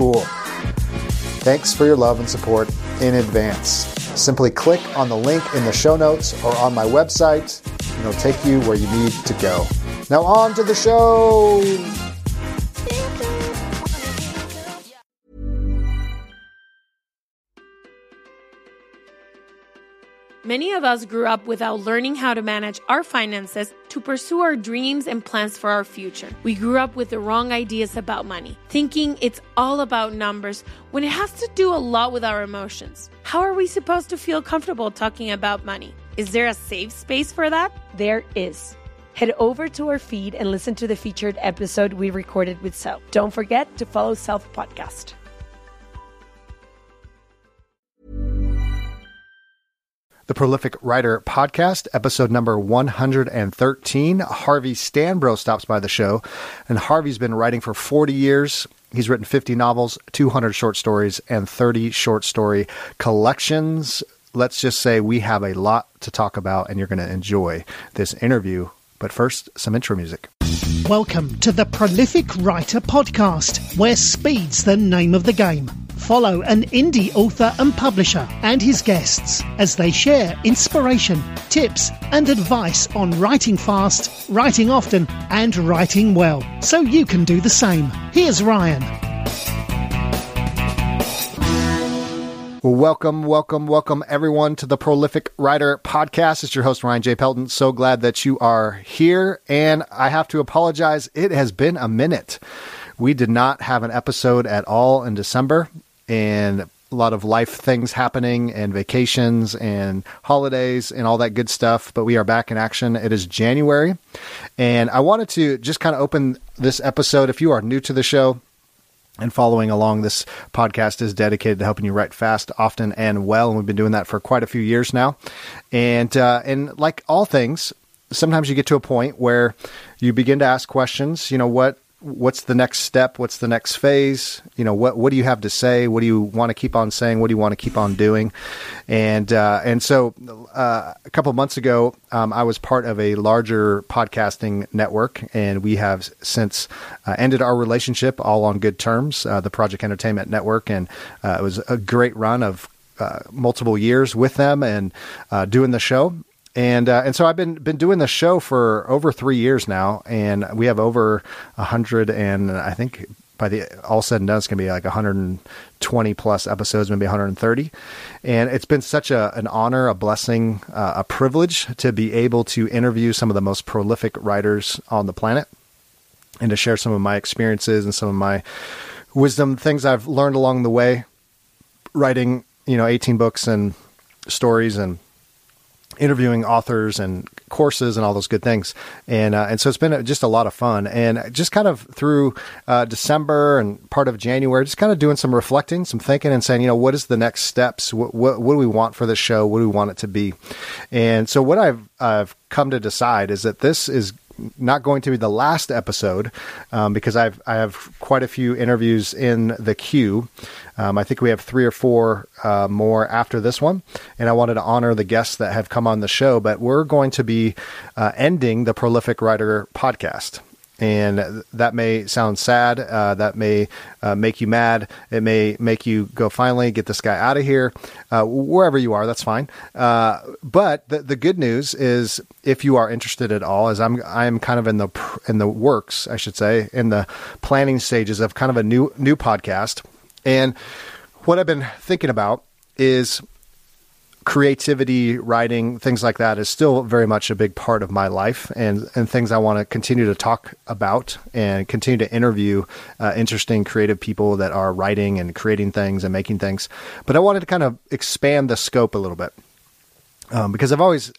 cool. Thanks for your love and support in advance. Simply click on the link in the show notes or on my website, and it'll take you where you need to go. Now, on to the show. Many of us grew up without learning how to manage our finances to pursue our dreams and plans for our future. We grew up with the wrong ideas about money, thinking it's all about numbers when it has to do a lot with our emotions. How are we supposed to feel comfortable talking about money? Is there a safe space for that? There is. Head over to our feed and listen to the featured episode we recorded with Self. Don't forget to follow Self Podcast. The Prolific Writer Podcast, episode number 113. Harvey Stanbrough stops by the show, and Harvey's been writing for 40 years. He's written 50 novels, 200 short stories, and 30 short story collections. Let's just say we have a lot to talk about, and you're going to enjoy this interview. But first, some intro music. Welcome to the Prolific Writer Podcast, where speed's the name of the game. Follow an indie author and publisher and his guests as they share inspiration, tips, and advice on writing fast, writing often, and writing well, so you can do the same. Here's Ryan. Well, welcome, welcome, welcome everyone to the Prolific Writer Podcast. It's your host, Ryan J. Pelton. So glad that you are here. And I have to apologize. It has been a minute. We did not have an episode at all in December and a lot of life things happening and vacations and holidays and all that good stuff. But we are back in action. It is January. And I wanted to just kind of open this episode. If you are new to the show, and following along, this podcast is dedicated to helping you write fast, often, and well. And we've been doing that for quite a few years now. And uh, and like all things, sometimes you get to a point where you begin to ask questions. You know what what's the next step? What's the next phase? You know, what what do you have to say? What do you want to keep on saying? What do you want to keep on doing? And uh, and so uh, a couple months ago, um, I was part of a larger podcasting network, and we have since uh, ended our relationship all on good terms. Uh, the Project Entertainment Network, and uh, it was a great run of uh, multiple years with them and uh, doing the show and uh, and so I've been been doing the show for over three years now, and we have over a hundred and I think by the all said and done, it's gonna be like 120 plus episodes, maybe 130. And it's been such a an honor, a blessing, uh, a privilege to be able to interview some of the most prolific writers on the planet, and to share some of my experiences and some of my wisdom, things I've learned along the way, writing you know 18 books and stories and interviewing authors and courses and all those good things. And uh, and so it's been just a lot of fun. And just kind of through uh, December and part of January, just kind of doing some reflecting, some thinking, and saying, you know, what is the next steps? What what, what do we want for the show? What do we want it to be? And so what I've I've come to decide is that this is not going to be the last episode um, because I've I have quite a few interviews in the queue. Um, I think we have three or four uh, more after this one, and I wanted to honor the guests that have come on the show. But we're going to be uh, ending the Prolific Writer podcast and that may sound sad. Uh, that may uh, make you mad. It may make you go, finally, get this guy out of here. Uh, wherever you are, that's fine. Uh, but the, the good news is, if you are interested at all, as I'm I'm kind of in the in the works, I should say, in the planning stages of kind of a new new podcast, and what I've been thinking about is creativity, writing, things like that is still very much a big part of my life and, and things I want to continue to talk about and continue to interview uh, interesting creative people that are writing and creating things and making things. But I wanted to kind of expand the scope a little bit um, because I've always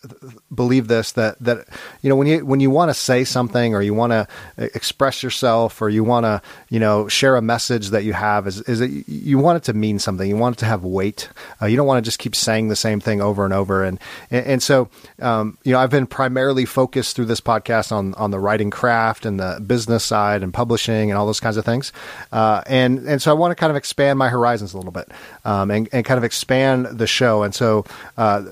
believed this that that you know when you when you want to say something or you want to express yourself or you want to you know share a message that you have is is that you want it to mean something. You want it to have weight. Uh, you don't want to just keep saying the same thing over and over. And and, and so um, you know I've been primarily focused through this podcast on on the writing craft and the business side and publishing and all those kinds of things. Uh, and and so I want to kind of expand my horizons a little bit um, and and kind of expand the show. And so uh,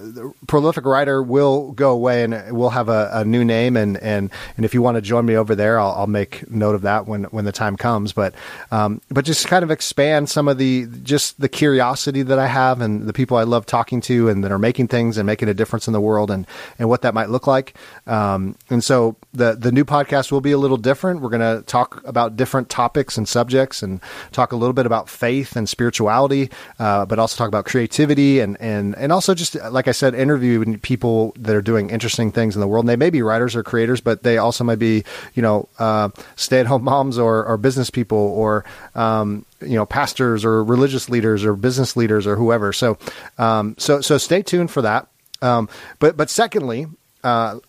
prolific writer will go away and we'll have a, a, new name and, and, and if you want to join me over there, I'll, I'll make note of that when, when the time comes. But, um, but just kind of expand some of the, just the curiosity that I have and the people I love talking to and that are making things and making a difference in the world and, and what that might look like. Um, and so the, the new podcast will be a little different. We're going to talk about different topics and subjects and talk a little bit about faith and spirituality, uh, but also talk about creativity and, and, and also just, like I said, interview interviewing people that are doing interesting things in the world. And they may be writers or creators, but they also might be, you know, uh, stay-at-home moms or, or business people or, um, you know, pastors or religious leaders or business leaders or whoever. So, um, so, so stay tuned for that. Um, but, but secondly, uh,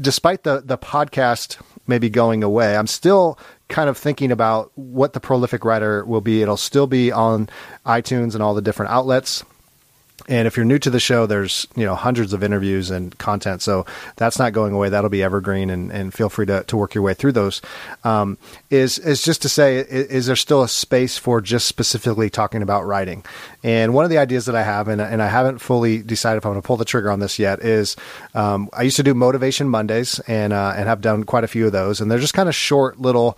despite the, the podcast maybe going away, I'm still kind of thinking about what the prolific writer will be. It'll still be on iTunes and all the different outlets. And if you're new to the show, there's you know hundreds of interviews and content, so that's not going away. That'll be evergreen, and, and feel free to, to work your way through those. Um, is is just to say, is, is, there still a space for just specifically talking about writing? And one of the ideas that I have, and, and I haven't fully decided if I'm going to pull the trigger on this yet, is um, I used to do Motivation Mondays, and uh, and have done quite a few of those, and they're just kind of short little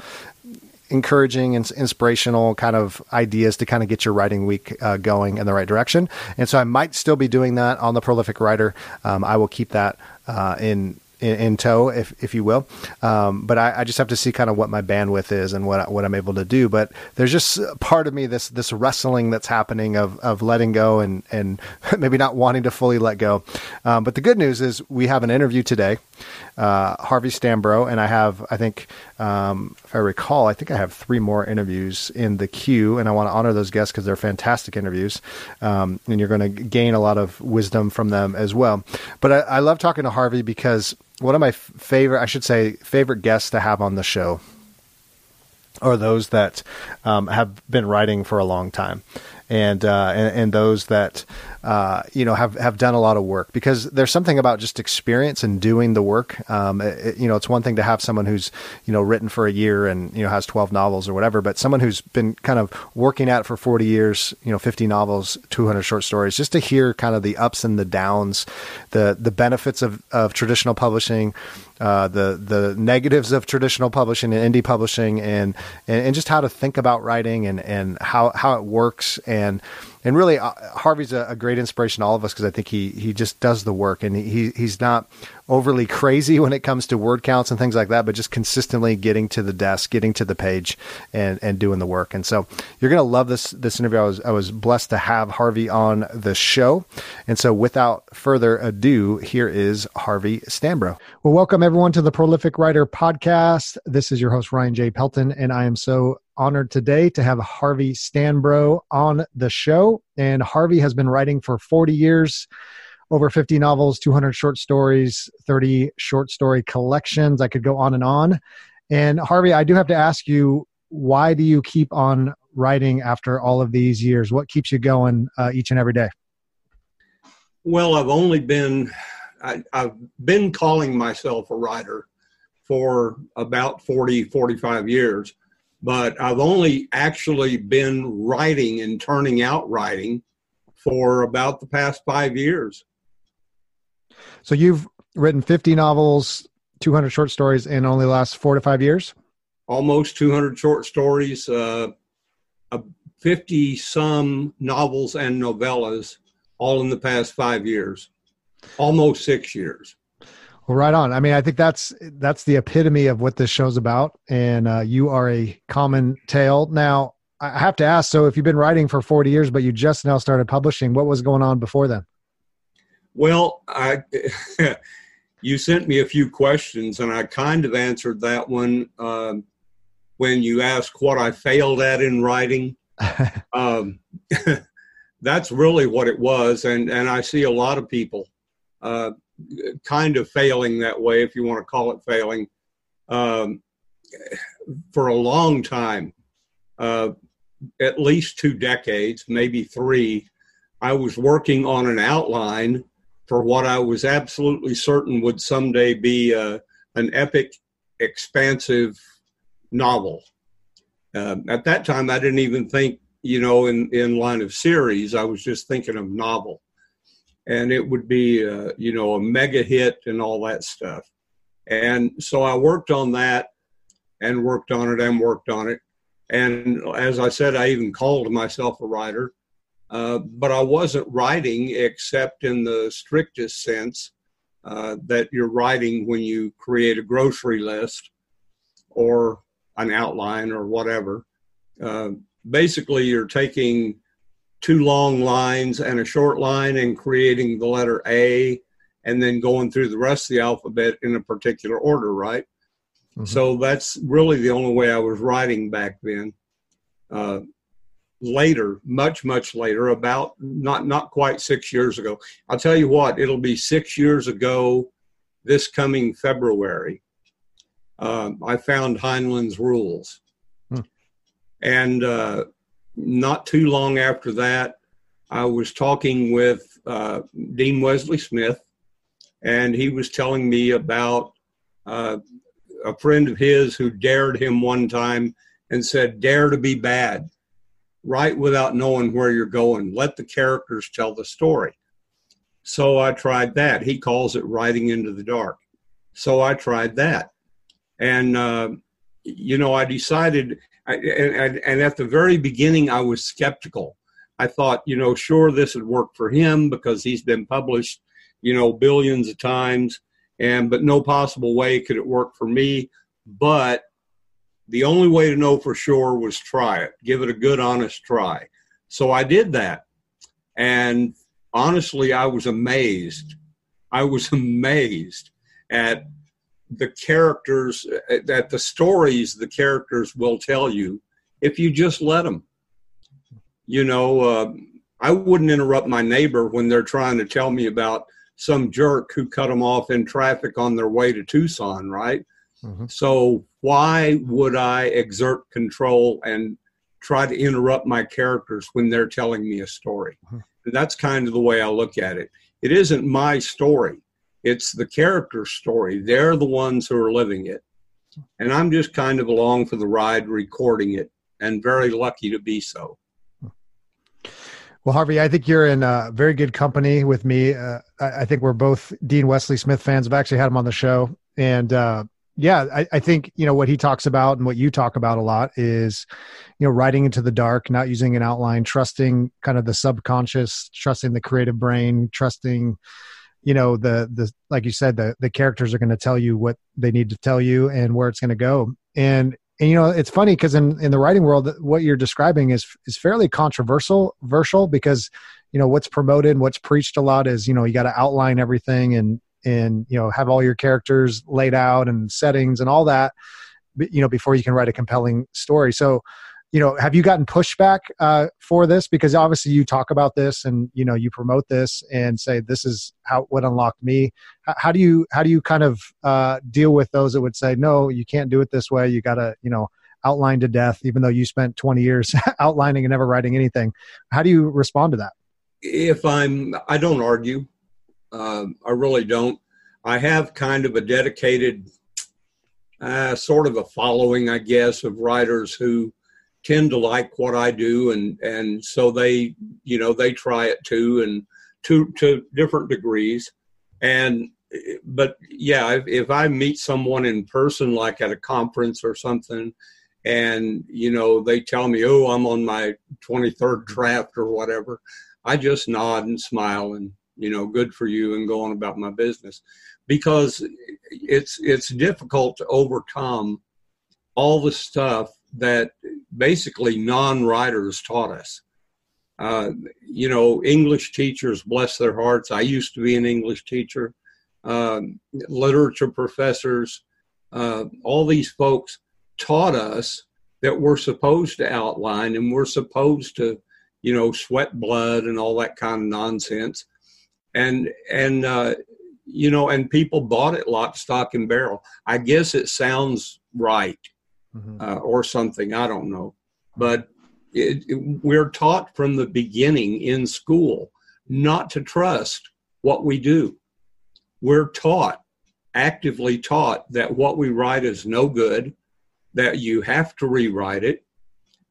encouraging and inspirational kind of ideas to kind of get your writing week uh, going in the right direction. And so I might still be doing that on the Prolific Writer. Um, I will keep that uh, in in, tow, if if you will. Um, but I, I, just have to see kind of what my bandwidth is and what what I'm able to do. But there's just part of me this this wrestling that's happening of of letting go and and maybe not wanting to fully let go. Um, but the good news is we have an interview today, uh, Harvey Stanbrough, and I have I think um, if I recall, I think I have three more interviews in the queue, and I want to honor those guests because they're fantastic interviews, um, and you're going to gain a lot of wisdom from them as well. But I, I love talking to Harvey because one of my favorite, I should say, favorite guests to have on the show are those that um, have been writing for a long time, and uh, and, and, those that uh, you know have have done a lot of work because there's something about just experience and doing the work. Um, it, you know, it's one thing to have someone who's you know written for a year and you know has 12 novels or whatever, but someone who's been kind of working at it for 40 years, you know, 50 novels, 200 short stories, just to hear kind of the ups and the downs, the the benefits of of traditional publishing. Uh, the the negatives of traditional publishing and indie publishing, and, and, and just how to think about writing and and how how it works, and and really uh, Harvey's a, a, great inspiration to all of us because I think he he just does the work and he he's not overly crazy when it comes to word counts and things like that, but just consistently getting to the desk, getting to the page, and and doing the work. And so you're gonna love this this interview. I was I was blessed to have Harvey on the show, and so without further ado, here is Harvey Stanbrough. Well, welcome everyone to the Prolific Writer Podcast. This is your host Ryan J. Pelton, and I am so honored today to have Harvey Stanbrough on the show. And Harvey has been writing for 40 years, over 50 novels, 200 short stories, 30 short story collections. I could go on and on. And Harvey, I do have to ask you, why do you keep on writing after all of these years? What keeps you going uh, each and every day? Well, I've only been, I, I've been calling myself a writer for about 40, 45 years, but I've only actually been writing and turning out writing for about the past five years. So you've written 50 novels, 200 short stories in only the last four to five years? Almost 200 short stories, uh, 50 some novels and novellas, all in the past five years, almost six years. Well, right on. I mean, I think that's that's the epitome of what this show's about, and uh, you are a common tale. Now, I have to ask. So, if you've been writing for forty years, but you just now started publishing, what was going on before then? Well, I you sent me a few questions, and I kind of answered that one um, when you asked what I failed at in writing. um, that's really what it was, and and I see a lot of people uh, kind of failing that way, if you want to call it failing, um, for a long time, uh, at least two decades, maybe three. I was working on an outline for what I was absolutely certain would someday be uh, an epic, expansive novel. Uh, at that time, I didn't even think, you know, in, in line of series. I was just thinking of novel and it would be uh, you know a mega hit and all that stuff. And so i worked on that and worked on it and worked on it. And as i said i even called myself a writer uh, but i wasn't writing except in the strictest sense uh, that you're writing when you create a grocery list or an outline or whatever. Uh, basically you're taking two long lines and a short line and creating the letter A and then going through the rest of the alphabet in a particular order, right? Mm-hmm. So that's really the only way I was writing back then. Uh, later, much much later, about not not quite six years ago. I'll tell you what, it'll be six years ago this coming February. Uh, I found Heinlein's rules, hmm. and uh, not too long after that, I was talking with uh, Dean Wesley Smith, and he was telling me about uh, a friend of his who dared him one time and said, Dare to be bad. Write without knowing where you're going. Let the characters tell the story. So I tried that. He calls it writing into the dark. So I tried that. And, uh, you know, I decided And, and at the very beginning, I was skeptical. I thought, you know, sure, this would work for him because he's been published, you know, billions of times, and but no possible way could it work for me. But the only way to know for sure was try it, give it a good, honest try. So I did that, and honestly, I was amazed. I was amazed at the characters that the stories the characters will tell you if you just let them you know uh, i wouldn't interrupt my neighbor when they're trying to tell me about some jerk who cut them off in traffic on their way to tucson right? Mm-hmm. so why would i exert control and try to interrupt my characters when they're telling me a story? Mm-hmm. that's kind of the way i look at it. It isn't my story it's the character story. They're the ones who are living it. And I'm just kind of along for the ride recording it and very lucky to be so. Well, Harvey, I think you're in uh, very good company with me. Uh, I, think we're both Dean Wesley Smith fans. I've actually had him on the show. And uh, yeah, I, I, think, you know, what he talks about and what you talk about a lot is, you know, writing into the dark, not using an outline, trusting kind of the subconscious, trusting the creative brain, trusting, you know the the like you said the the characters are going to tell you what they need to tell you and where it's going to go. And and you know it's funny because in in the writing world what you're describing is is fairly controversial versal because you know what's promoted what's preached a lot is you know you got to outline everything and and you know have all your characters laid out and settings and all that you know before you can write a compelling story. So you know have you gotten pushback uh, for this? Because obviously you talk about this and you know you promote this and say this is how what unlocked me. How do you how do you kind of uh, deal with those that would say no you can't do it this way. You gotta you know outline to death even though you spent 20 years outlining and never writing anything. How do you respond to that? If i'm i don't argue. Um, i really don't. I have kind of a dedicated uh, sort of a following, I guess, of writers who tend to like what I do, and and so they, you know, they try it too, and to to different degrees, and but yeah, if, if I meet someone in person, like at a conference or something, and you know they tell me, "Oh, I'm on my 23rd draft or whatever," I just nod and smile and you know, good for you, and go on about my business, because it's it's difficult to overcome all the stuff that basically non-writers taught us. Uh, you know, English teachers, bless their hearts. I used to be an English teacher. Um, literature professors, uh, all these folks taught us that we're supposed to outline and we're supposed to, you know, sweat blood and all that kind of nonsense. And and uh, you know, and people bought it lock, stock, and barrel. I guess it sounds right mm-hmm. uh, or something. I don't know, but it, it, we're taught from the beginning in school not to trust what we do. We're taught, actively taught, that what we write is no good, that you have to rewrite it.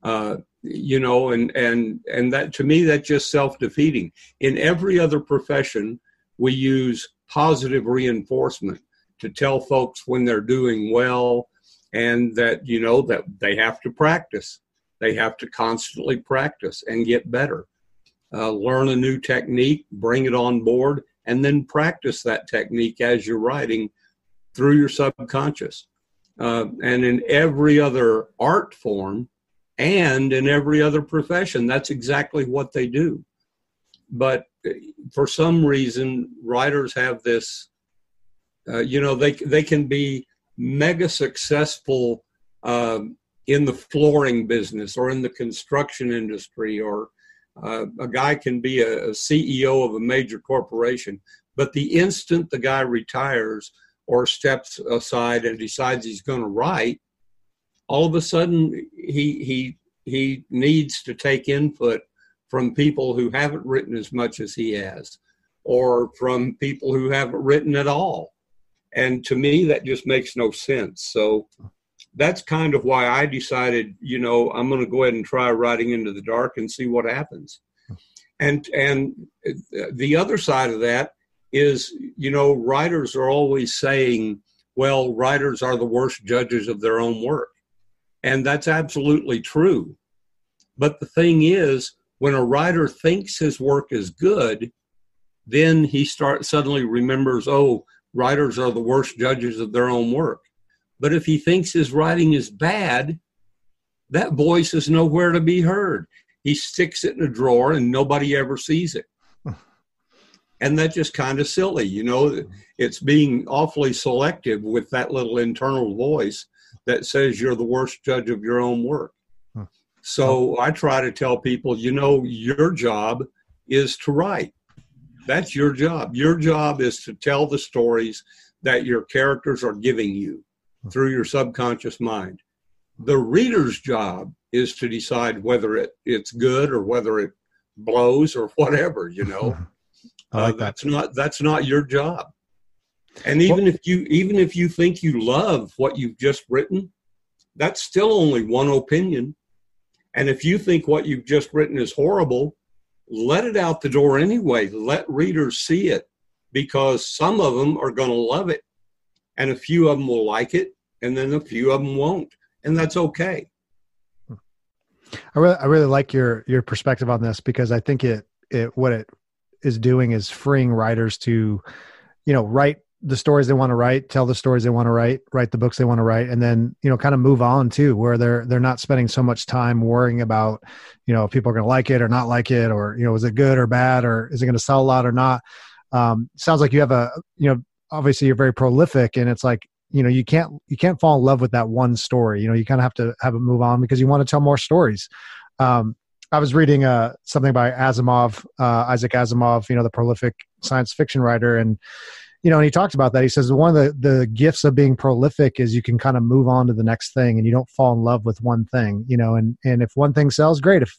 Uh, you know, and and and that to me that's just self defeating. In every other profession, we use positive reinforcement to tell folks when they're doing well and that you know that they have to practice. They have to constantly practice and get better. Uh, learn a new technique bring it on board and then practice that technique as you're writing through your subconscious. Uh, and in every other art form and in every other profession that's exactly what they do. But uh, for some reason writers have this uh, you know they they can be mega successful um, in the flooring business or in the construction industry, or uh, a guy can be a, a, CEO of a major corporation. But the instant the guy retires or steps aside and decides he's going to write, all of a sudden he he he needs to take input from people who haven't written as much as he has, or from people who haven't written at all and to me, that just makes no sense. So that's kind of why I decided, you know, I'm going to go ahead and try writing into the dark and see what happens. And and the other side of that is, you know, writers are always saying, well, writers are the worst judges of their own work. And that's absolutely true. But the thing is, when a writer thinks his work is good, then he start suddenly remembers, oh, writers are the worst judges of their own work. But if he thinks his writing is bad, that voice is nowhere to be heard. He sticks it in a drawer and nobody ever sees it. and that's just kind of silly, you know. It's being awfully selective with that little internal voice that says you're the worst judge of your own work. So I try to tell people, you know, your job is to write. That's your job. Your job is to tell the stories that your characters are giving you through your subconscious mind. The reader's job is to decide whether it, it's good or whether it blows or whatever, you know. Like uh, that. That's not that's not your job. And even well, if you even if you think you love what you've just written, that's still only one opinion. And if you think what you've just written is horrible, let it out the door anyway. Let readers see it because some of them are going to love it and a few of them will like it and then a few of them won't. And that's okay. I really, I really like your, your perspective on this because I think it, it, what it is doing is freeing writers to, you know, write the stories they want to write, tell the stories they want to write, write the books they want to write, and then you know kind of move on too, where they're they're not spending so much time worrying about you know if people are going to like it or not like it, or you know is it good or bad, or is it going to sell a lot or not. Um, sounds like you have a you know obviously you're very prolific, and it's like you know you can't you can't fall in love with that one story. You know you kind of have to have it move on because you want to tell more stories. Um, I was reading uh, something by Asimov, uh, Isaac Asimov, you know, the prolific science fiction writer, and you know, and he talked about that. He says one of the, the gifts of being prolific is you can kind of move on to the next thing and you don't fall in love with one thing, you know, and, and if one thing sells, great. If,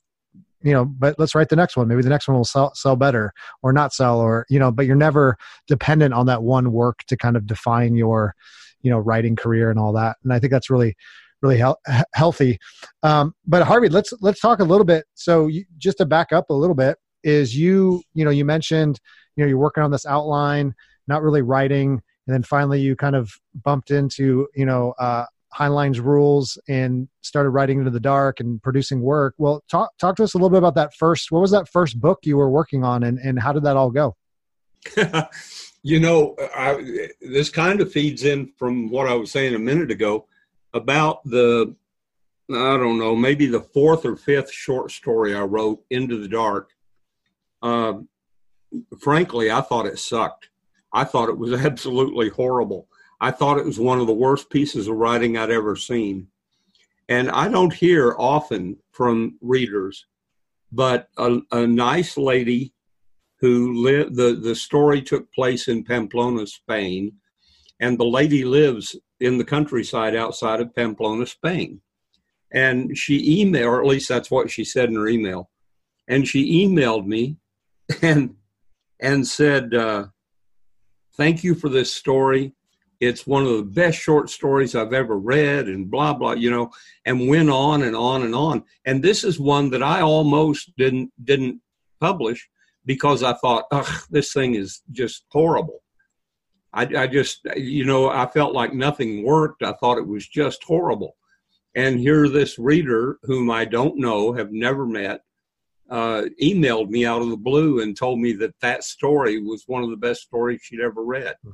you know, but let's write the next one. Maybe the next one will sell, sell better or not sell or, you know, but you're never dependent on that one work to kind of define your, you know writing career and all that. And I think that's really really he- healthy. Um, but Harvey, let's let's talk a little bit. So you, just to back up a little bit, is you you know you mentioned you know you're working on this outline, not really writing, and then finally you kind of bumped into you know uh, Heinlein's rules and started writing into the dark and producing work. Well, talk talk to us a little bit about that first. What was that first book you were working on, and and how did that all go? you know, I, this kind of feeds in from what I was saying a minute ago about the I don't know, maybe the fourth or fifth short story I wrote, Into the Dark. Uh, frankly, I thought it sucked. I thought it was absolutely horrible. I thought it was one of the worst pieces of writing I'd ever seen. And I don't hear often from readers, but a, a nice lady who lived, the, the story took place in Pamplona, Spain, and the lady lives in the countryside outside of Pamplona, Spain. And she emailed, or at least that's what she said in her email. And she emailed me and and said, uh, "Thank you for this story. It's one of the best short stories I've ever read." And blah blah, you know, and went on and on and on. And this is one that I almost didn't didn't publish because I thought, "Ugh, this thing is just horrible." I, I just, you know, I felt like nothing worked. I thought it was just horrible. And here, this reader, whom I don't know, have never met, uh, emailed me out of the blue and told me that that story was one of the best stories she'd ever read. Hmm.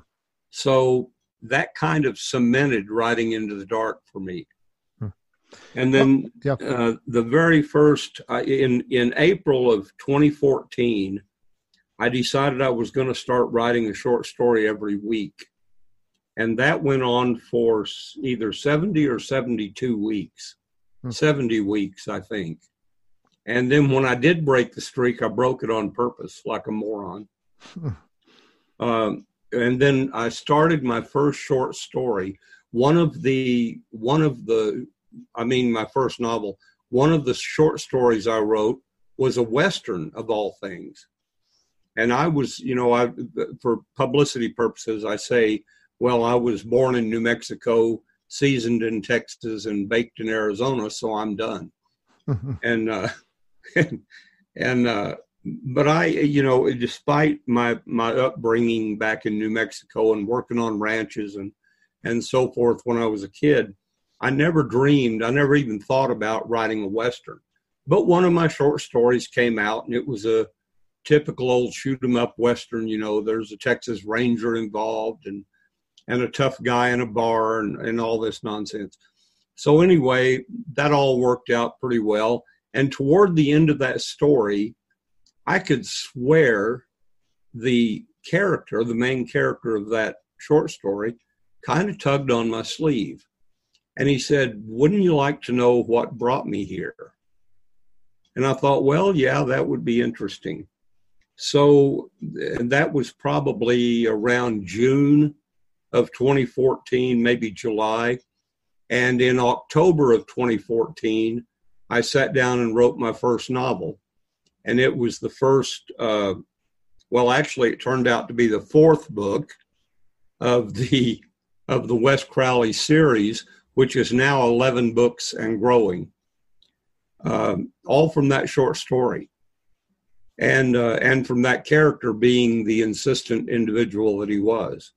So that kind of cemented writing into the dark for me. Hmm. And then uh, the very first uh, in in April of 2014, I decided I was going to start writing a short story every week. And that went on for either 70 or 72 weeks, hmm. 70 weeks, I think. And then when I did break the streak, I broke it on purpose, like a moron. Hmm. um, and then I started my first short story. One of the, one of the, I mean, my first novel, one of the short stories I wrote was a Western of all things. And I was, you know, I for publicity purposes, I say, well, I was born in New Mexico, seasoned in Texas, and baked in Arizona, so I'm done. and uh, and, uh, but I, you know, despite my my upbringing back in New Mexico and working on ranches and and so forth when I was a kid, I never dreamed, I never even thought about writing a western. But one of my short stories came out, and it was a typical old shoot 'em up western. You know, there's a Texas Ranger involved and and a tough guy in a bar and, and all this nonsense. So anyway, that all worked out pretty well. And toward the end of that story, I could swear the character, the main character of that short story, kind of tugged on my sleeve. And he said, Wouldn't you like to know what brought me here? And I thought, well, yeah, that would be interesting. So that was probably around June of 2014, maybe July. And in October of 2014, I sat down and wrote my first novel. And it was the first, uh, well, actually, it turned out to be the fourth book of the of the Wes Crowley series, which is now 11 books and growing, um, all from that short story and uh, and from that character being the insistent individual that he was.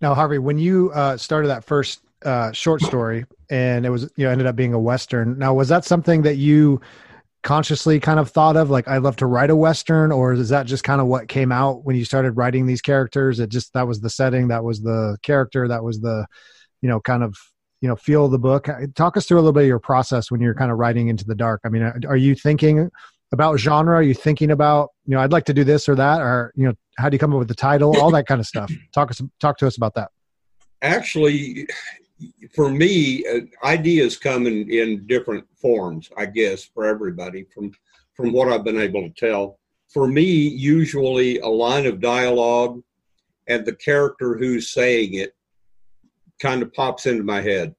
Now, Harvey, when you uh, started that first uh, short story, and it was you know ended up being a western. Now, was that something that you consciously kind of thought of, like I'd love to write a western, or is that just kind of what came out when you started writing these characters? It just that was the setting, that was the character, that was the you know kind of you know feel of the book. Talk us through a little bit of your process when you're kind of writing into the dark. I mean, are you thinking about genre? Are you thinking about, you know, I'd like to do this or that, or you know, how do you come up with the title? All that kind of stuff. Talk us, talk to us about that. Actually, for me, uh, ideas come in, in different forms. I guess for everybody, from from what I've been able to tell. For me, usually a line of dialogue and the character who's saying it kind of pops into my head.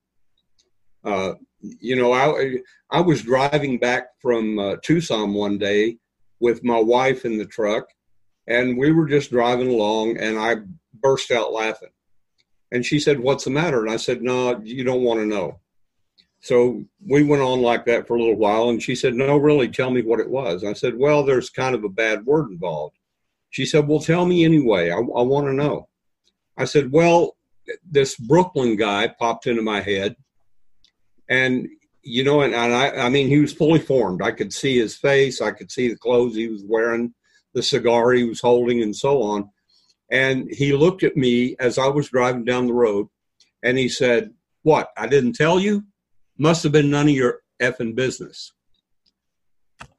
Uh, you know, I I was driving back from uh, Tucson one day with my wife in the truck, and we were just driving along, and I burst out laughing. And she said, What's the matter? And I said, No, you don't want to know. So we went on like that for a little while. And she said, No, really, tell me what it was. I said, Well, there's kind of a bad word involved. She said, Well, tell me anyway. I, I want to know. I said, Well, this Brooklyn guy popped into my head. And, you know, and, and I, I mean, he was fully formed. I could see his face, I could see the clothes he was wearing, the cigar he was holding, and so on. And he looked at me as I was driving down the road and he said, What? I didn't tell you? Must have been none of your effing business.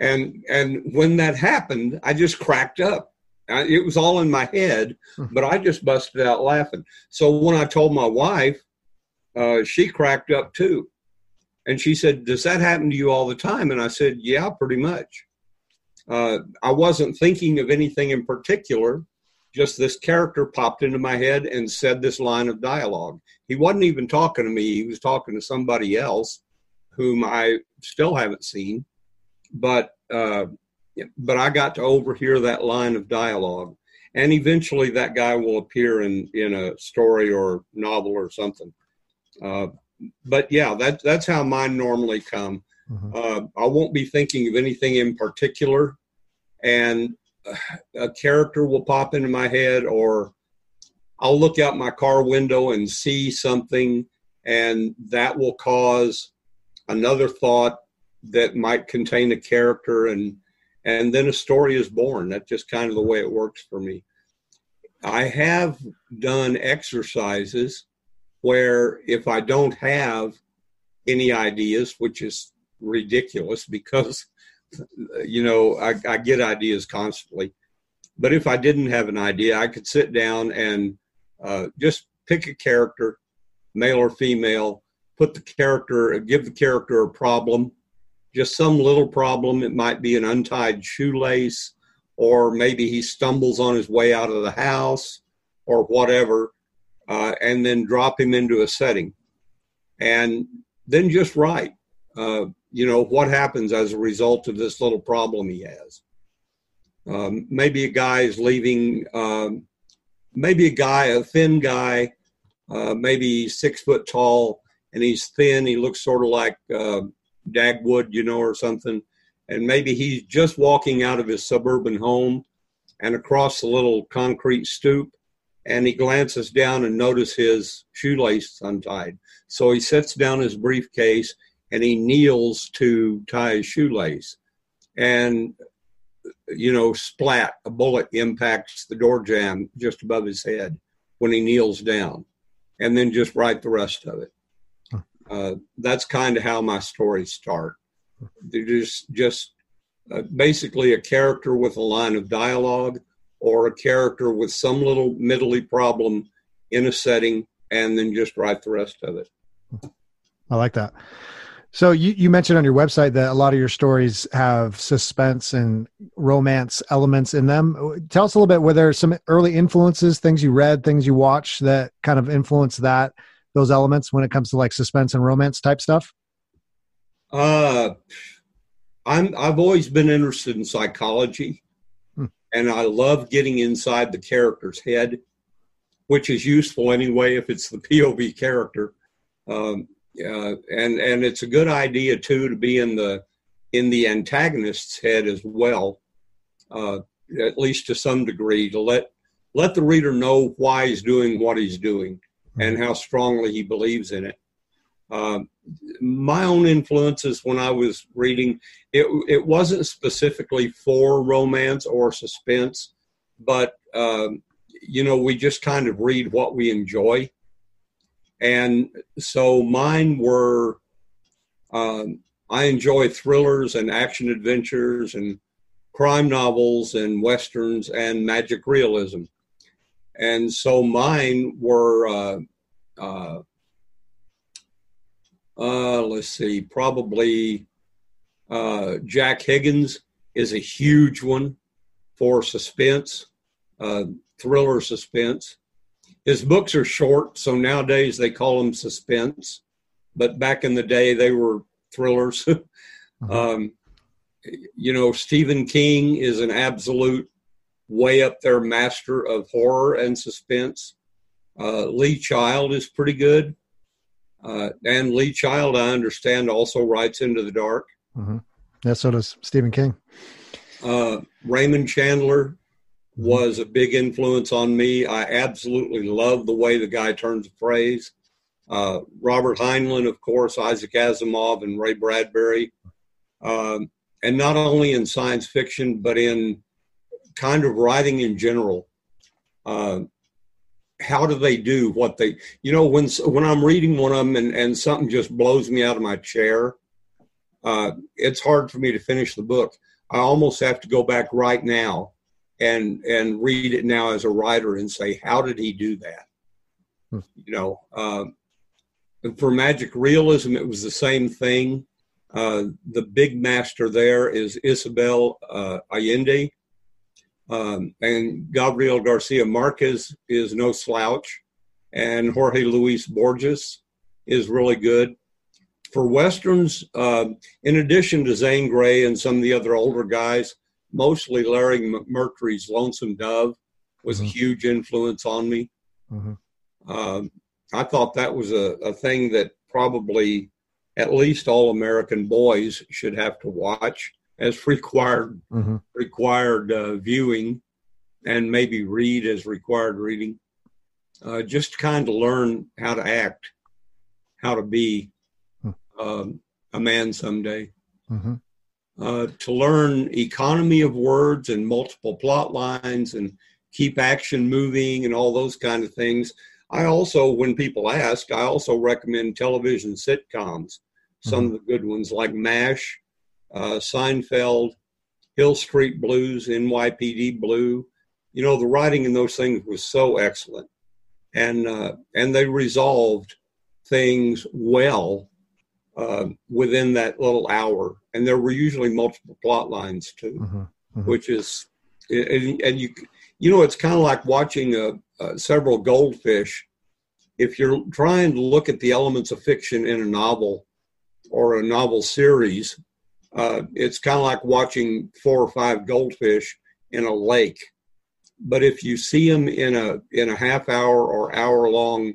And and when that happened, I just cracked up. It was all in my head, hmm. but I just busted out laughing. So when I told my wife, uh, she cracked up too. And she said, Does that happen to you all the time? And I said, Yeah, pretty much. Uh, I wasn't thinking of anything in particular, just this character popped into my head and said this line of dialogue. He wasn't even talking to me, he was talking to somebody else whom I still haven't seen. But uh, but I got to overhear that line of dialogue, and eventually that guy will appear in in a story or novel or something. Uh, but yeah, that that's how mine normally come. Mm-hmm. Uh, I won't be thinking of anything in particular, and a character will pop into my head, or I'll look out my car window and see something, and that will cause another thought that might contain a character and and then a story is born. That's just kind of the way it works for me. I have done exercises where if I don't have any ideas, which is ridiculous because you know I, I, get ideas constantly, but if I didn't have an idea, I could sit down and uh, just pick a character, male or female, put the character, give the character a problem just some little problem. It might be an untied shoelace, or maybe he stumbles on his way out of the house, or whatever, uh, and then drop him into a setting. And then just write, uh, you know, what happens as a result of this little problem he has. Um, maybe a guy is leaving, um, maybe a guy, a thin guy, uh, maybe six foot tall, and he's thin. He looks sort of like uh, Dagwood, you know, or something. And maybe he's just walking out of his suburban home and across the little concrete stoop, and he glances down and notices his shoelace untied. So he sets down his briefcase and he kneels to tie his shoelace. And, you know, splat, a bullet impacts the door jamb just above his head when he kneels down. And then just write the rest of it uh, that's kind of how my stories start. They're just just uh, basically a character with a line of dialogue or a character with some little middly problem in a setting, and then just write the rest of it. I like that. So you, you mentioned on your website that a lot of your stories have suspense and romance elements in them. Tell us a little bit. Were there some early influences, things you read, things you watched that kind of influenced that? those elements when it comes to like suspense and romance type stuff? Uh, I'm I've always been interested in psychology, hmm. and I love getting inside the character's head, which is useful anyway if it's the POV character. Um, uh, and and it's a good idea too to be in the in the antagonist's head as well, uh, at least to some degree, to let let the reader know why he's doing what he's doing and how strongly he believes in it. Um, my own influences when I was reading, it, it wasn't specifically for romance or suspense, but um, you know, we just kind of read what we enjoy. And so mine were, um, I enjoy thrillers and action adventures and crime novels and westerns and magic realism and so mine were uh, uh, uh, let's see, probably uh, Jack Higgins is a huge one for suspense, uh, thriller suspense. His books are short, so nowadays they call them suspense, but back in the day they were thrillers. mm-hmm. um, you know, Stephen King is an absolute way up there master of horror and suspense. Uh, Lee Child is pretty good. Uh, and Lee Child, I understand, also writes Into the Dark. Mm-hmm. Yeah, so does Stephen King. Uh, Raymond Chandler. Was a big influence on me. I absolutely love the way the guy turns a phrase. Uh, Robert Heinlein, of course, Isaac Asimov, and Ray Bradbury. Um, and not only in science fiction, but in kind of writing in general. Uh, how do they do what they you know when when i'm reading one of them and, and something just blows me out of my chair uh, it's hard for me to finish the book i almost have to go back right now and and read it now as a writer and say how did he do that hmm. you know uh, for magic realism it was the same thing uh, the big master there is isabel uh, allende um, and Gabriel Garcia Marquez is no slouch, and Jorge Luis Borges is really good. For westerns, uh, in addition to Zane Grey and some of the other older guys, mostly Larry McMurtry's Lonesome Dove was mm-hmm. a huge influence on me. Mm-hmm. Um, I thought that was a, a thing that probably at least all American boys should have to watch as required mm-hmm. required uh, viewing, and maybe read as required reading. Uh, just to kind of learn how to act, how to be hmm. um, a man someday. Mm-hmm. Uh, to learn economy of words and multiple plot lines and keep action moving and all those kind of things. I also, when people ask, I also recommend television sitcoms. Some mm-hmm. of the good ones like MASH, uh, Seinfeld, Hill Street Blues, NYPD Blue. You know, the writing in those things was so excellent, and uh, and they resolved things well uh, within that little hour. And there were usually multiple plot lines too, mm-hmm, mm-hmm. which is and, and, you you know it's kind of like watching a, a, several goldfish. If you're trying to look at the elements of fiction in a novel or a novel series, uh, it's kind of like watching four or five goldfish in a lake. But if you see them in a in a half hour or hour long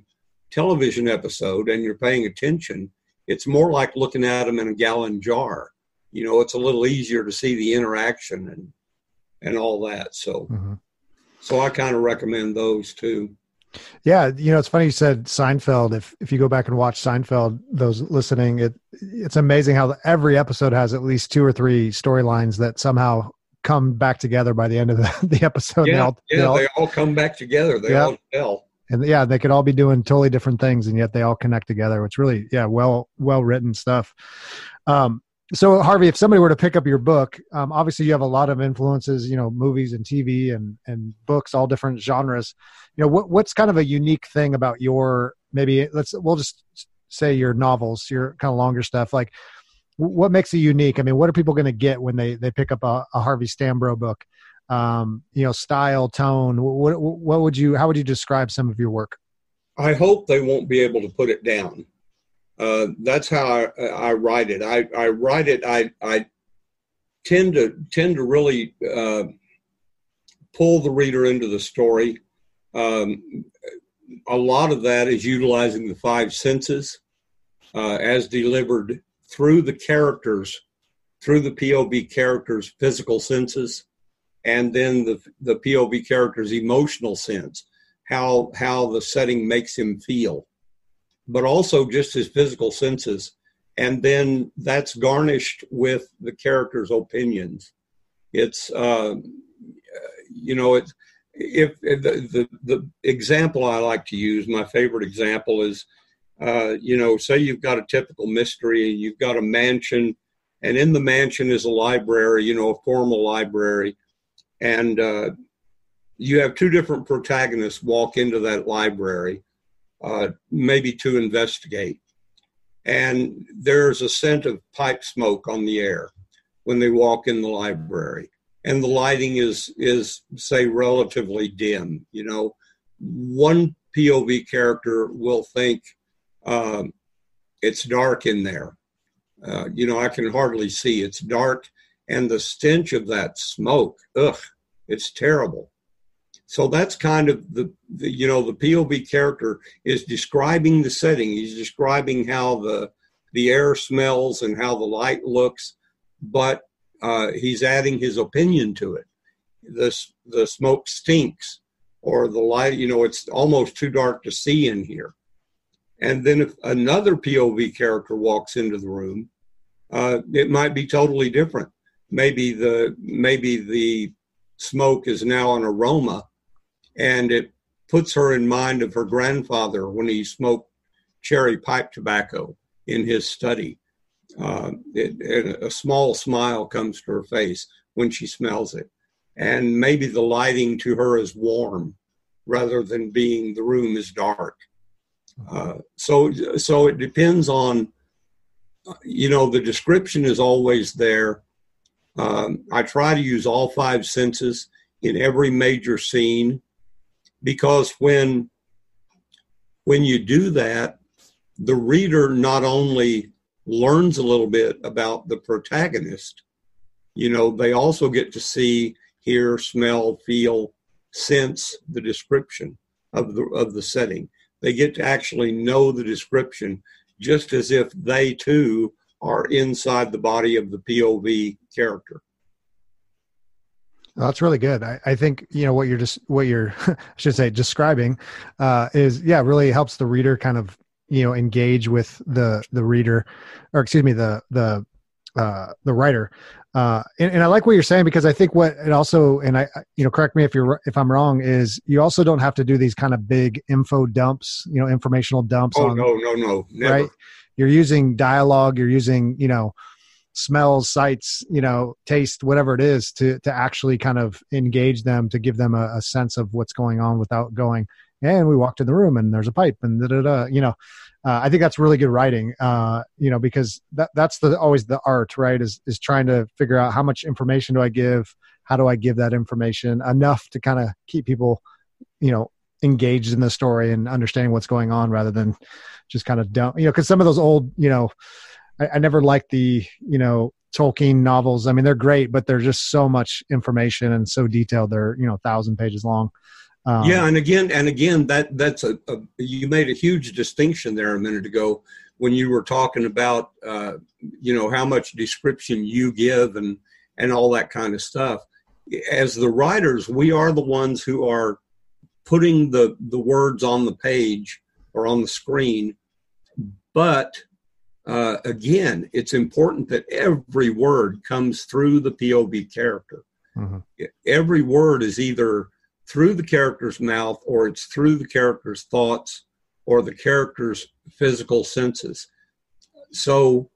television episode and you're paying attention, it's more like looking at them in a gallon jar. You know, it's a little easier to see the interaction and and all that. So, mm-hmm. so I kind of recommend those too. Yeah, you know, it's funny you said Seinfeld. If if you go back and watch Seinfeld, those listening, it it's amazing how every episode has at least two or three storylines that somehow come back together by the end of the, the episode. Yeah, they all, yeah, they all, they all come back together. They yeah. all tell. And yeah, they could all be doing totally different things, and yet they all connect together. It's really yeah, well well written stuff. Um, so harvey if somebody were to pick up your book um, obviously you have a lot of influences you know movies and tv and and books all different genres you know what what's kind of a unique thing about your maybe let's we'll just say your novels your kind of longer stuff like what makes it unique i mean what are people going to get when they they pick up a, a harvey Stanbrough book um, you know style tone what what would you how would you describe some of your work i hope they won't be able to put it down uh, that's how I, I, write it. I, I write it. I, I tend to tend to really uh, pull the reader into the story. Um, a lot of that is utilizing the five senses uh, as delivered through the characters, through the POV characters' physical senses, and then the the POV characters' emotional sense, how how the setting makes him feel but also just his physical senses. And then that's garnished with the character's opinions. It's, uh, you know, it's, if, if the, the, the example I like to use, my favorite example is, uh, you know, say you've got a typical mystery, you've got a mansion, and in the mansion is a library, you know, a formal library, and uh, you have two different protagonists walk into that library, uh, maybe to investigate. And there's a scent of pipe smoke on the air when they walk in the library. And the lighting is, is say, relatively dim. You know, one POV character will think um, it's dark in there. Uh, you know, I can hardly see. It's dark, and the stench of that smoke, ugh, it's terrible. So that's kind of the, the, you know the POV character is describing the setting. He's describing how the the air smells and how the light looks, but uh, he's adding his opinion to it. The the smoke stinks, or the light. You know, it's almost too dark to see in here. And then if another POV character walks into the room, uh, it might be totally different. Maybe the maybe the smoke is now an aroma and it puts her in mind of her grandfather when he smoked cherry pipe tobacco in his study. Uh, it, a small smile comes to her face when she smells it. And maybe the lighting to her is warm rather than being the room is dark. Uh, so, so it depends on, you know, the description is always there. Um, I try to use all five senses in every major scene because when when you do that the reader not only learns a little bit about the protagonist you know they also get to see hear smell feel sense the description of the of the setting. They get to actually know the description just as if they too are inside the body of the pov character that's really good. I, I, think you know what you're just what you're I should say describing uh, is yeah really helps the reader kind of you know engage with the the reader or excuse me the the uh, the writer. Uh, and, and I like what you're saying because I think what it also and I you know correct me if you're if I'm wrong is you also don't have to do these kind of big info dumps you know informational dumps. Oh on, no no no never. right. You're using dialogue. You're using you know smells, sights, you know, taste, whatever it is, to to actually kind of engage them, to give them a, a sense of what's going on without going. And we walked in the room, and there's a pipe, and da da da. You know, uh, I think that's really good writing. Uh, you know, because that that's the always the art, right? Is is trying to figure out how much information do I give, how do I give that information enough to kind of keep people, you know, engaged in the story and understanding what's going on rather than just kind of dump. You know, because some of those old, you know I, I never liked the you know Tolkien novels. I mean, they're great, but they're just so much information and so detailed. They're you know thousand pages long. Um, yeah, and again, and again, that that's a, a, you made a huge distinction there a minute ago when you were talking about uh, you know how much description you give and and all that kind of stuff. As the writers, we are the ones who are putting the the words on the page or on the screen, but uh, again, it's important that every word comes through the POV character. Mm-hmm. Every word is either through the character's mouth or it's through the character's thoughts or the character's physical senses. So,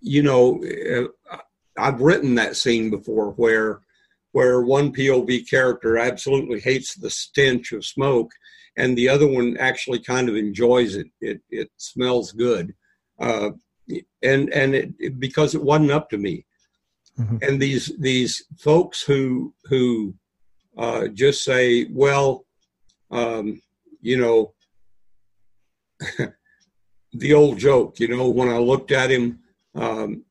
you know, I've written that scene before where where one POV character absolutely hates the stench of smoke and the other one actually kind of enjoys it. It it smells good uh, and and it, because it wasn't up to me. Mm-hmm. And these these folks who who uh, just say, well, um, you know, the old joke, you know, when I looked at him, um,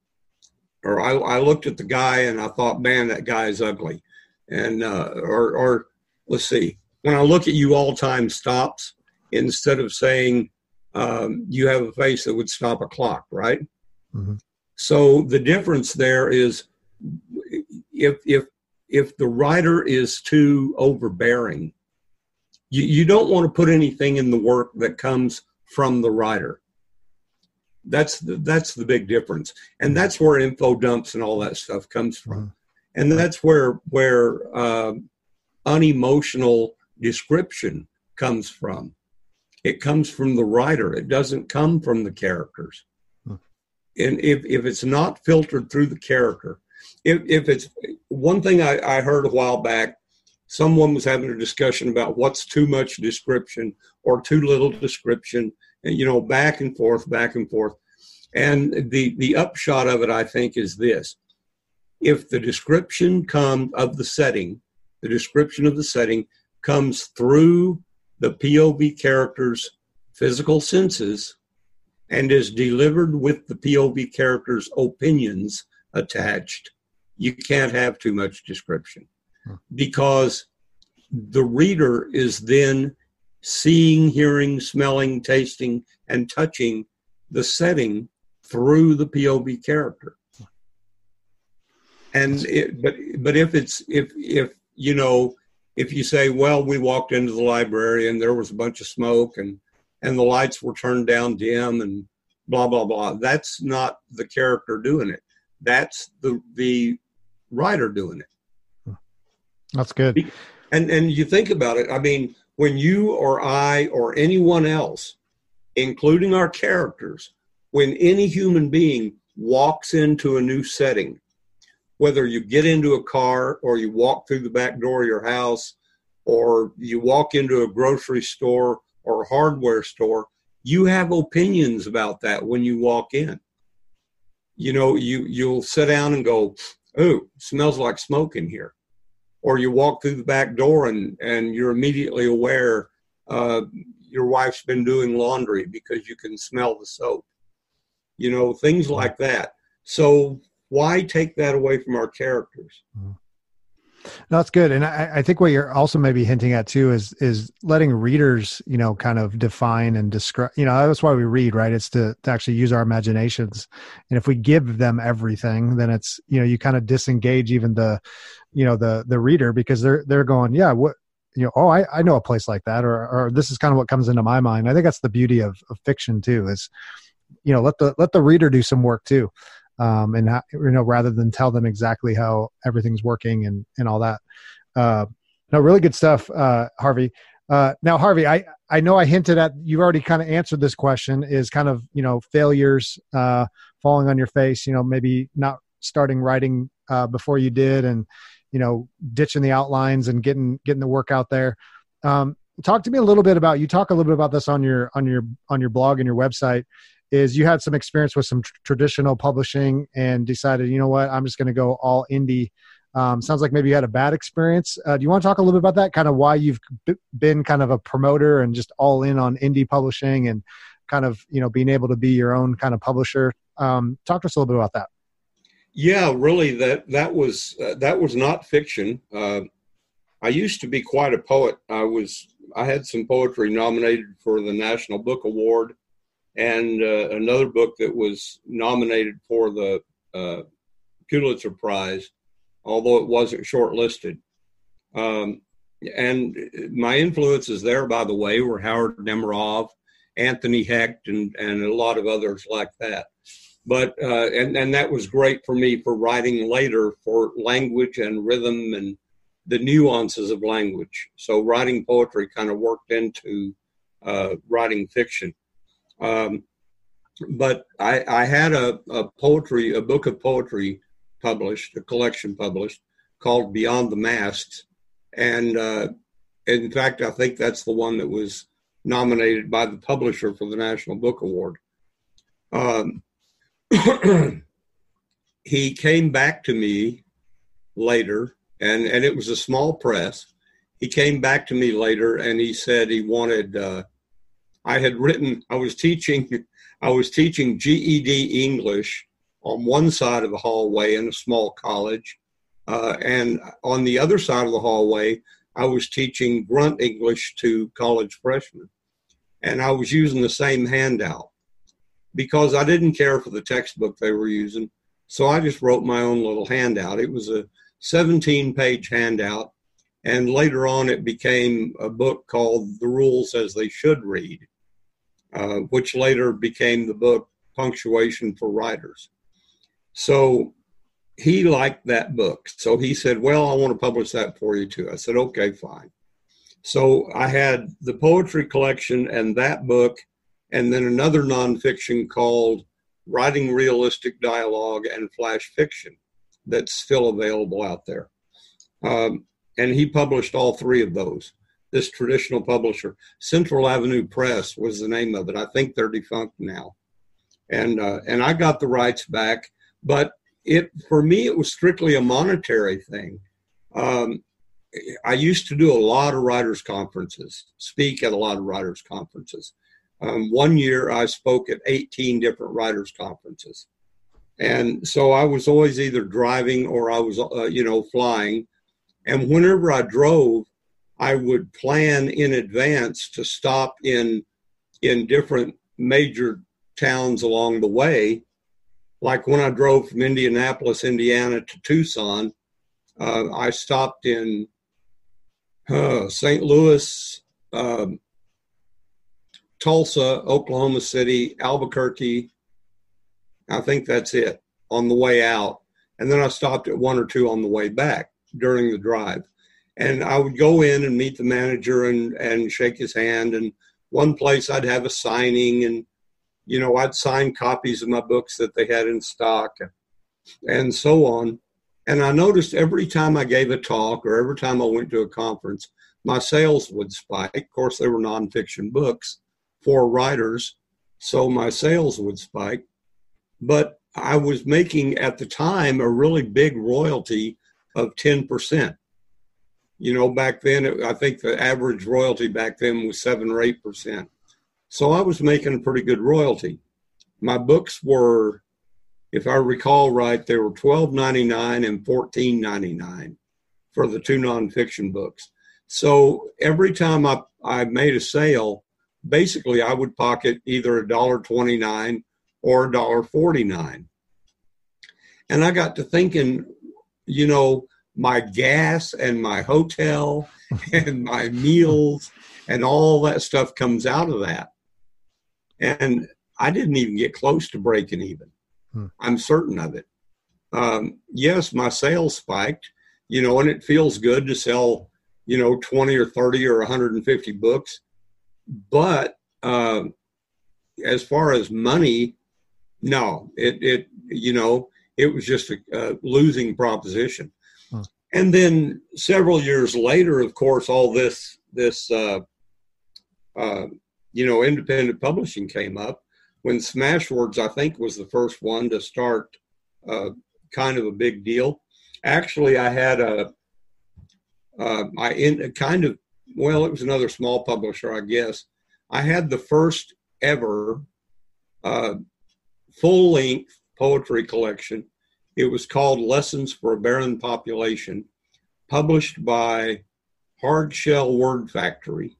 or I, I, looked at the guy and I thought, man, that guy is ugly, and uh, or or let's see, when I look at you, all time stops instead of saying um, you have a face that would stop a clock, right? Mm-hmm. So the difference there is if if if the writer is too overbearing, you, you don't want to put anything in the work that comes from the writer. That's the, that's the big difference, and that's where info dumps and all that stuff comes from, and that's where where uh, unemotional description comes from. It comes from the writer. It doesn't come from the characters. And if, if it's not filtered through the character, if, if it's one thing I, I heard a while back, someone was having a discussion about what's too much description or too little description, you know, back and forth, back and forth. And the the upshot of it, I think, is this: if the description comes of the setting, the description of the setting comes through the POV character's physical senses and is delivered with the POV character's opinions attached, you can't have too much description hmm. because the reader is then seeing, hearing, smelling, tasting, and touching the setting through the POV character. And it, but but if it's if if you know if you say, well, we walked into the library and there was a bunch of smoke and and the lights were turned down dim and blah blah blah, that's not the character doing it. That's the the writer doing it. That's good. And and you think about it. I mean, when you or I or anyone else, including our characters, when any human being walks into a new setting, whether you get into a car or you walk through the back door of your house or you walk into a grocery store or a hardware store, you have opinions about that when you walk in. You know, you you'll sit down and go, "Oh, smells like smoke in here," or you walk through the back door and and you're immediately aware uh, your wife's been doing laundry because you can smell the soap. You know, things like that. So why take that away from our characters? No, that's good, and I, I, think what you're also maybe hinting at too is is letting readers, you know, kind of define and describe. You know, that's why we read, right? It's to, to actually use our imaginations, and if we give them everything, then it's you know you kind of disengage even the, you know, the the reader because they're they're going, yeah, what you know, oh, I, I know a place like that, or or this is kind of what comes into my mind. I think that's the beauty of, of fiction too, is you know let the let the reader do some work too um, and you know rather than tell them exactly how everything's working and and all that. Uh, no, really good stuff, uh, Harvey. Uh, now, Harvey, I I know I hinted at you've already kind of answered this question. Is kind of you know failures uh, falling on your face. You know maybe not starting writing uh, before you did, and you know ditching the outlines and getting getting the work out there. Um, talk to me a little bit about you talk a little bit about this on your on your on your blog and your website is you had some experience with some tr- traditional publishing and decided, you know what, I'm just going to go all indie. Um, sounds like maybe you had a bad experience. Uh, do you want to talk a little bit about that? Kind of why you've b- been kind of a promoter and just all in on indie publishing and kind of you know being able to be your own kind of publisher. Um, talk to us a little bit about that. Yeah, really, that that was uh, that was not fiction. Uh, I used to be quite a poet. I was I had some poetry nominated for the National Book Award and uh, another book that was nominated for the uh, Pulitzer Prize, although it wasn't shortlisted. Um, and my influences there, by the way, were Howard Nemerov, Anthony Hecht, and, and a lot of others like that. But uh, and and that was great for me for writing later for language and rhythm and the nuances of language. So writing poetry kind of worked into uh, writing fiction. Um, but I, I had a, a, poetry, a book of poetry published, a collection published called Beyond the Masks. And uh, in fact, I think that's the one that was nominated by the publisher for the National Book Award. Um, he came back to me later, and, and it was a small press. He came back to me later and he said he wanted uh, I had written, I was teaching, I was teaching GED English on one side of the hallway in a small college. Uh, and on the other side of the hallway, I was teaching grunt English to college freshmen. And I was using the same handout because I didn't care for the textbook they were using. So I just wrote my own little handout. It was a 17 page handout. And later on, it became a book called The Rules as They Should Read. Uh, which later became the book Punctuation for Writers. So he liked that book. So he said, Well, I want to publish that for you too. I said, Okay, fine. So I had the poetry collection and that book, and then another nonfiction called Writing Realistic Dialogue and Flash Fiction that's still available out there. Um, and he published all three of those this traditional publisher. Central Avenue Press was the name of it. I think they're defunct now. And uh, and I got the rights back, but it for me it was strictly a monetary thing. Um, I used to do a lot of writers' conferences, speak at a lot of writers' conferences. Um, one year I spoke at 18 different writers' conferences. And so I was always either driving or I was, uh, you know, flying. And whenever I drove, I would plan in advance to stop in in different major towns along the way. Like when I drove from Indianapolis, Indiana to Tucson, uh, I stopped in uh, St. Louis, um, Tulsa, Oklahoma City, Albuquerque. I think that's it on the way out. And then I stopped at one or two on the way back during the drive. And I would go in and meet the manager and, and shake his hand. And one place I'd have a signing and, you know, I'd sign copies of my books that they had in stock and so on. And I noticed every time I gave a talk or every time I went to a conference, my sales would spike. Of course, they were nonfiction books for writers, so my sales would spike. But I was making at the time a really big royalty of 10%. You know, back then, it, I think the average royalty back then was 7 or 8%. So I was making a pretty good royalty. My books were if I recall right, they were twelve ninety nine and fourteen ninety nine for the two nonfiction books. So every time I, I made a sale, basically I would pocket either a dollar twenty nine or a dollar forty nine. And I got to thinking, you know, my gas and my hotel and my meals and all that stuff comes out of that. And I didn't even get close to breaking even. Hmm. I'm certain of it. Um, yes, my sales spiked, you know, and it feels good to sell, you know, 20 or 30 or 150 books. But uh, as far as money, no, it, it, you know, it was just a, a losing proposition. And then several years later, of course, all this, this, uh, uh, you know, independent publishing came up when Smashwords, I think, was the first one to start uh, kind of a big deal. Actually, I had a, uh, I in kind of, well, it was another small publisher, I guess. I had the first ever uh, full length poetry collection. It was called Lessons for a Barren Population, published by Hardshell Word Factory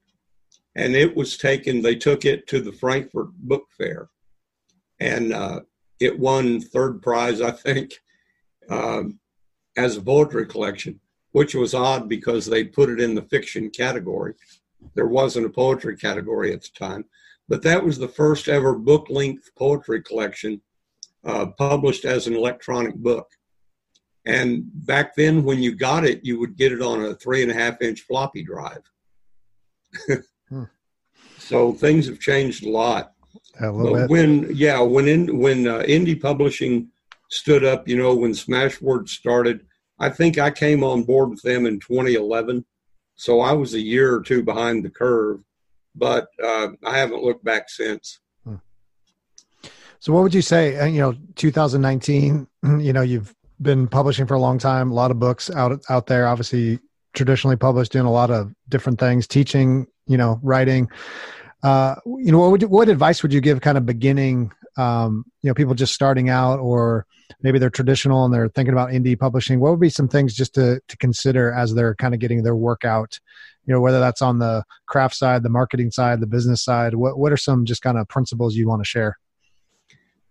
and it was taken. They took it to the Frankfurt Book Fair, and uh, it won third prize, I think, um, as a poetry collection, which was odd because they put it in the fiction category. There wasn't a poetry category at the time, but that was the first ever book length poetry collection uh, published as an electronic book. And back then, when you got it, you would get it on a three and a half inch floppy drive. hmm. So things have changed a lot. A but when yeah, when in when uh, indie publishing stood up, you know, when Smashwords started, I think I came on board with them in 2011. So I was a year or two behind the curve, but uh, I haven't looked back since. So what would you say? Uh, you know, 2019. You know, you've been publishing for a long time. A lot of books out out there. Obviously, traditionally published, doing a lot of different things, teaching. You know, writing uh, you know, what would you, what advice would you give kind of beginning, um, you know, people just starting out, or maybe they're traditional and they're thinking about indie publishing? What would be some things just to to consider as they're kind of getting their work out? You know, whether that's on the craft side, the marketing side, the business side. What what are some just kind of principles you want to share?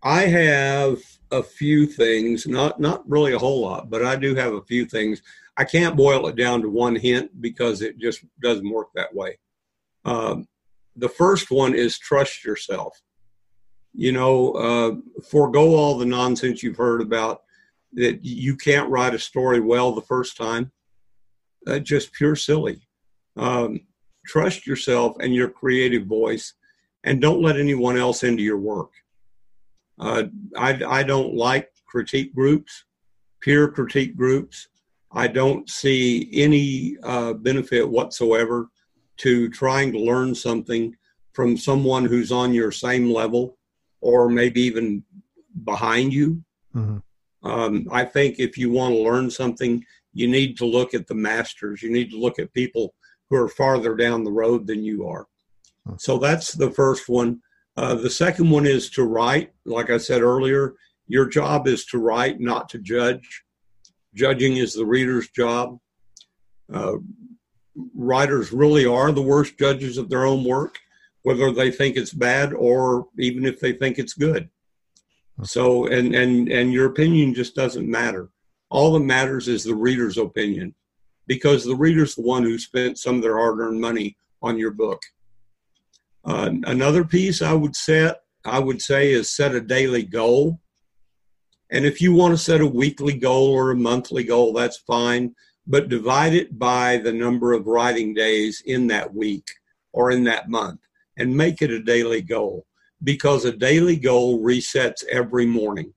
I have a few things, not not really a whole lot, but I do have a few things. I can't boil it down to one hint because it just doesn't work that way. Um, the first one is trust yourself. You know, uh, forego all the nonsense you've heard about that you can't write a story well the first time. Uh, just pure silly. Um, trust yourself and your creative voice, and don't let anyone else into your work. Uh, I, I don't like critique groups, peer critique groups. I don't see any uh, benefit whatsoever to trying to learn something from someone who's on your same level or maybe even behind you. Mm-hmm. Um, I think if you want to learn something, you need to look at the masters. You need to look at people who are farther down the road than you are. Mm-hmm. So that's the first one. Uh, the second one is to write. Like I said earlier, your job is to write, not to judge. Judging is the reader's job. Uh, writers really are the worst judges of their own work, whether they think it's bad or even if they think it's good. So, and and and your opinion just doesn't matter. All that matters is the reader's opinion, because the reader's the one who spent some of their hard-earned money on your book. Uh, another piece I would set, I would say, is set a daily goal. And if you want to set a weekly goal or a monthly goal, that's fine. But divide it by the number of writing days in that week or in that month and make it a daily goal because a daily goal resets every morning.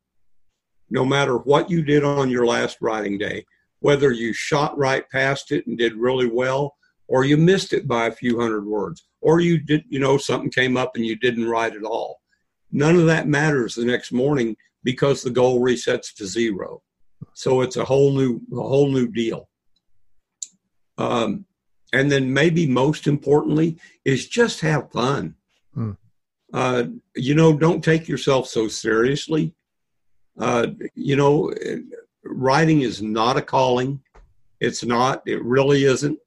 No matter what you did on your last writing day, whether you shot right past it and did really well, or you missed it by a few hundred words, or you did, you know, something came up and you didn't write at all. None of that matters the next morning because the goal resets to zero. So it's a whole new, a whole new deal. Um, and then maybe most importantly is just have fun. Hmm. Uh, you know, don't take yourself so seriously. Uh, you know, writing is not a calling. It's not. It really isn't.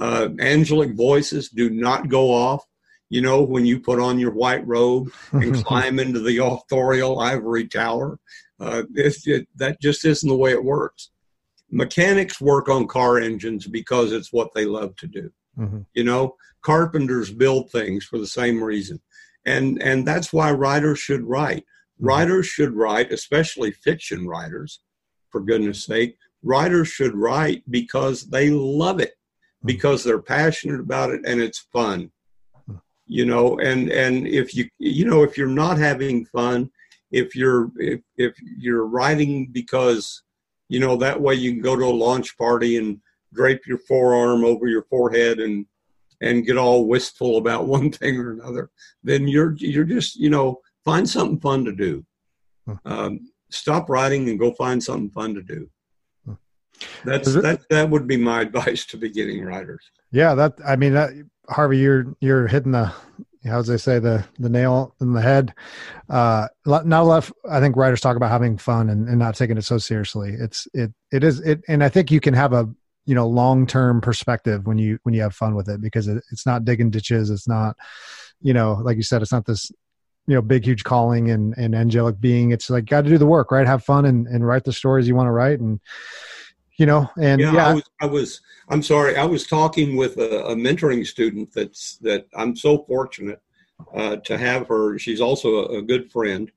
Uh, angelic voices do not go off. You know, when you put on your white robe and climb into the authorial ivory tower, uh, it, that just isn't the way it works. Mechanics work on car engines because it's what they love to do. Mm-hmm. You know, carpenters build things for the same reason and and that's why writers should write mm-hmm. writers should write especially fiction writers for goodness sake writers should write because they love it. Because they're passionate about it and it's fun mm-hmm. you know and and if you you know if you're not having fun if you're if, if you're writing because you know that way you can go to a launch party and drape your forearm over your forehead and and get all wistful about one thing or another, then you're you're just you know find something fun to do. Hmm. Um, stop writing and go find something fun to do. That's that that would be my advice to beginning writers. Yeah, that I mean, that, Harvey, you're you're hitting the how they say the the nail in the head. Uh, not a lot. Of, I think writers talk about having fun and, and not taking it so seriously. It's it it is it, and I think you can have a you know long term perspective when you when you have fun with it because it, it's not digging ditches it's not you know like you said it's not this you know big huge calling and and angelic being it's like got to do the work right have fun and and write the stories you want to write and you know and yeah, yeah. I, was, I was i'm sorry i was talking with a, a mentoring student that's that i'm so fortunate uh, to have her she's also a, a good friend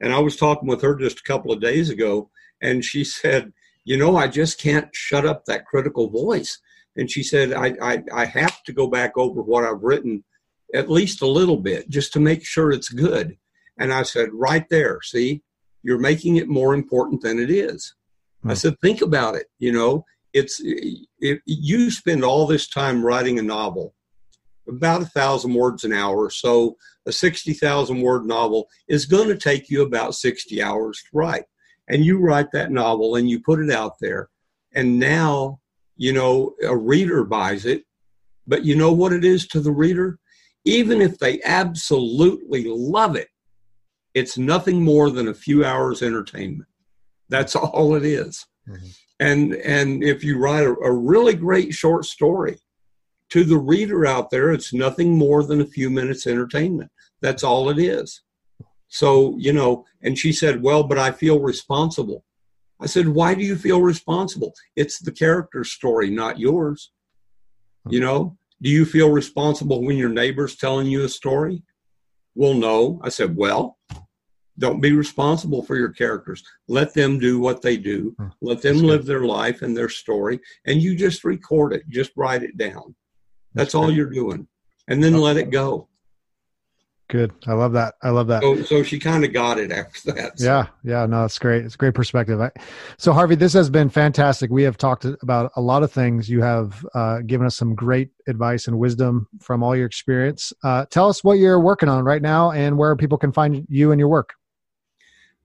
and i was talking with her just a couple of days ago and she said you know, I just can't shut up that critical voice. And she said, I, I, I have to go back over what I've written at least a little bit just to make sure it's good. And I said, right there, see, you're making it more important than it is. I hmm. said, think about it. You know, it's if you spend all this time writing a novel, about a thousand words an hour. So a 60,000 word novel is going to take you about 60 hours to write and you write that novel and you put it out there and now you know a reader buys it but you know what it is to the reader even if they absolutely love it it's nothing more than a few hours entertainment that's all it is. Mm-hmm. and and if you write a, a really great short story to the reader out there it's nothing more than a few minutes entertainment that's all it is so, you know, and she said, Well, but I feel responsible. I said, Why do you feel responsible? It's the character's story, not yours. You know, do you feel responsible when your neighbor's telling you a story? Well, no. I said, Well, don't be responsible for your characters. Let them do what they do. Hmm. Let them live their life and their story, and you just record it. Just write it down. That's all you're doing. And then let it go. Good. I love that. I love that. So, so she kind of got it after that. So. Yeah. Yeah. No, it's great. It's a great perspective. I, so, Harvey, this has been fantastic. We have talked about a lot of things. You have uh, given us some great advice and wisdom from all your experience. Uh, tell us what you're working on right now and where people can find you and your work.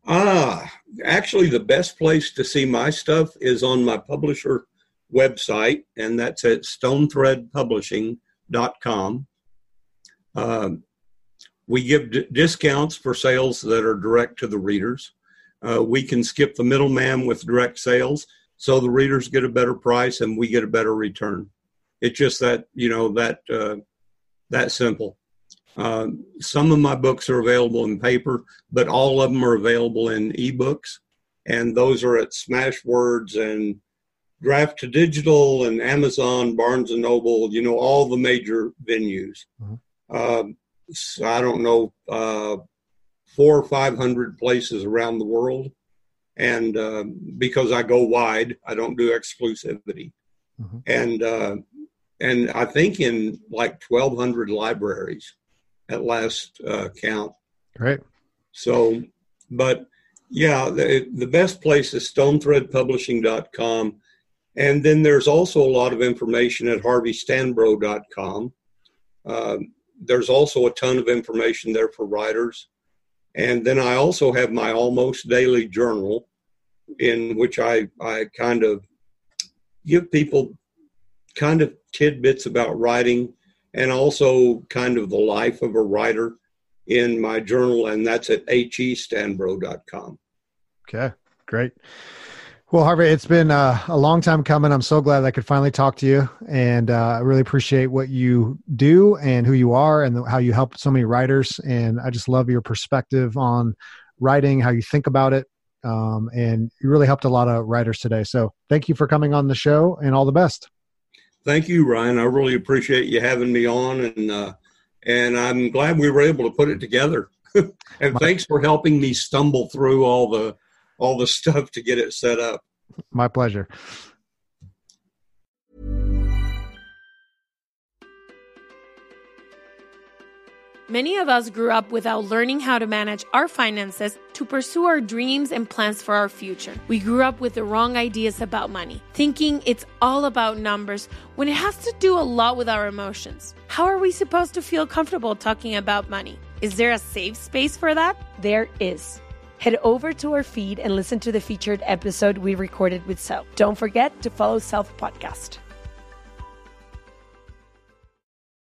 Ah, actually, the best place to see my stuff is on my publisher website, and that's at stonethreadpublishing.com. Um, we give d- discounts for sales that are direct to the readers. Uh, we can skip the middleman with direct sales, so the readers get a better price and we get a better return. It's just that you know that uh, that simple. Uh, some of my books are available in paper, but all of them are available in ebooks, and those are at Smashwords and Draft2Digital and Amazon, Barnes and Noble. You know all the major venues. Mm-hmm. so I don't know uh, four or five hundred places around the world, and uh, because I go wide, I don't do exclusivity, mm-hmm. and uh, and I think in like twelve hundred libraries at last uh, count. Right. So, but yeah, the, the best place is stonethreadpublishing.com. And then there's also a lot of information at harveystanbrough.com. Uh, there's also a ton of information there for writers. And then I also have my almost daily journal in which I, I kind of give people kind of tidbits about writing and also kind of the life of a writer in my journal, and that's at hestanbrough.com. Okay, great. Well, Harvey, it's been uh, a long time coming. I'm so glad I could finally talk to you, and uh, I really appreciate what you do and who you are, and how you help so many writers. And I just love your perspective on writing, how you think about it, um, and you really helped a lot of writers today. So, thank you for coming on the show, and all the best. Thank you, Ryan. I really appreciate you having me on, and uh, and I'm glad we were able to put it together. and thanks for helping me stumble through all the all the stuff to get it set up. My pleasure. Many of us grew up without learning how to manage our finances to pursue our dreams and plans for our future. We grew up with the wrong ideas about money, thinking it's all about numbers when it has to do a lot with our emotions. How are we supposed to feel comfortable talking about money? Is there a safe space for that? There is. Head over to our feed and listen to the featured episode we recorded with Self. Don't forget to follow Self Podcast.